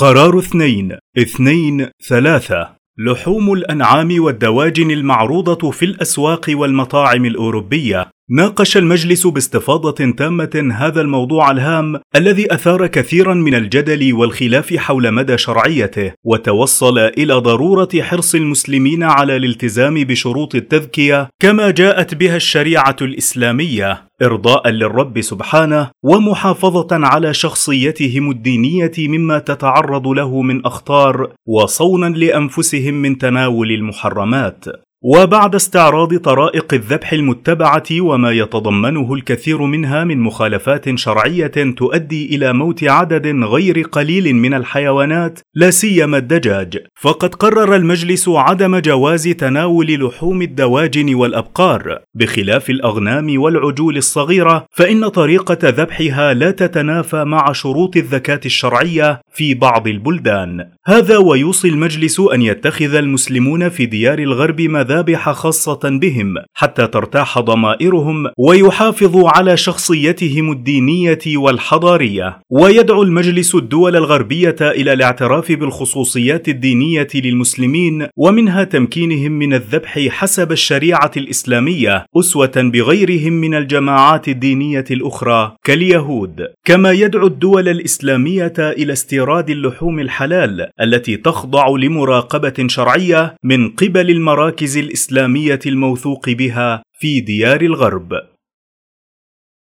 قرار اثنين. اثنين ثلاثة. لحوم الأنعام والدواجن المعروضة في الأسواق والمطاعم الأوروبية. ناقش المجلس باستفاضة تامة هذا الموضوع الهام الذي أثار كثيرا من الجدل والخلاف حول مدى شرعيته، وتوصل إلى ضرورة حرص المسلمين على الالتزام بشروط التذكية كما جاءت بها الشريعة الإسلامية، إرضاء للرب سبحانه ومحافظة على شخصيتهم الدينية مما تتعرض له من أخطار وصونا لأنفسهم من تناول المحرمات. وبعد استعراض طرائق الذبح المتبعة وما يتضمنه الكثير منها من مخالفات شرعية تؤدي إلى موت عدد غير قليل من الحيوانات لا سيما الدجاج. فقد قرر المجلس عدم جواز تناول لحوم الدواجن والأبقار. بخلاف الأغنام والعجول الصغيرة فإن طريقة ذبحها لا تتنافى مع شروط الذكاه الشرعية في بعض البلدان. هذا ويوصي المجلس أن يتخذ المسلمون في ديار الغرب مذابح خاصة بهم حتى ترتاح ضمائرهم ويحافظوا على شخصيتهم الدينية والحضارية. ويدعو المجلس الدول الغربية إلى الاعتراف بالخصوصيات الدينية للمسلمين ومنها تمكينهم من الذبح حسب الشريعة الإسلامية أسوة بغيرهم من الجماعات الدينية الأخرى كاليهود. كما يدعو الدول الإسلامية إلى استيراد اللحوم الحلال التي تخضع لمراقبة شرعية من قبل المراكز الإسلامية الموثوق بها في ديار الغرب.